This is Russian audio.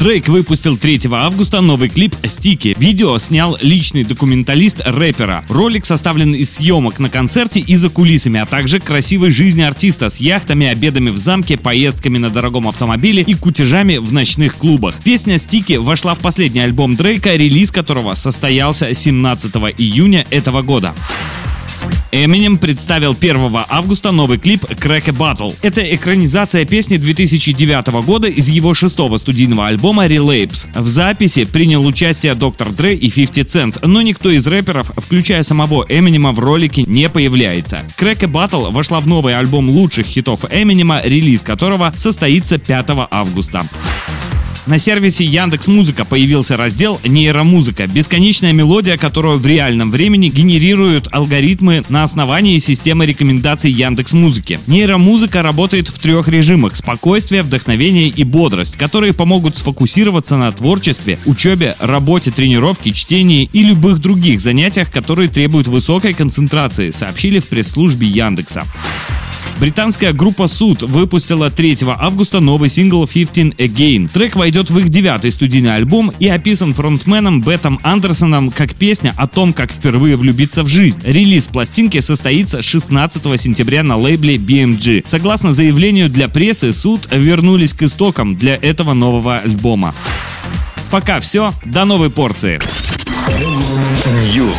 Дрейк выпустил 3 августа новый клип «Стики». Видео снял личный документалист рэпера. Ролик составлен из съемок на концерте и за кулисами, а также красивой жизни артиста с яхтами, обедами в замке, поездками на дорогом автомобиле и кутежами в ночных клубах. Песня «Стики» вошла в последний альбом Дрейка, релиз которого состоялся 17 июня этого года. Эминем представил 1 августа новый клип Crack a Battle. Это экранизация песни 2009 года из его шестого студийного альбома Relapse. В записи принял участие Доктор Дре и 50 Cent, но никто из рэперов, включая самого Эминема, в ролике не появляется. Crack a Battle вошла в новый альбом лучших хитов Эминема, релиз которого состоится 5 августа. На сервисе Яндекс Музыка появился раздел «Нейромузыка» — бесконечная мелодия, которую в реальном времени генерируют алгоритмы на основании системы рекомендаций Яндекс Музыки. Нейромузыка работает в трех режимах — спокойствие, вдохновение и бодрость, которые помогут сфокусироваться на творчестве, учебе, работе, тренировке, чтении и любых других занятиях, которые требуют высокой концентрации, сообщили в пресс-службе Яндекса. Британская группа Суд выпустила 3 августа новый сингл 15 Again. Трек войдет в их девятый студийный альбом и описан фронтменом Бетом Андерсоном как песня о том, как впервые влюбиться в жизнь. Релиз пластинки состоится 16 сентября на лейбле BMG. Согласно заявлению для прессы, Суд вернулись к истокам для этого нового альбома. Пока все, до новой порции. News.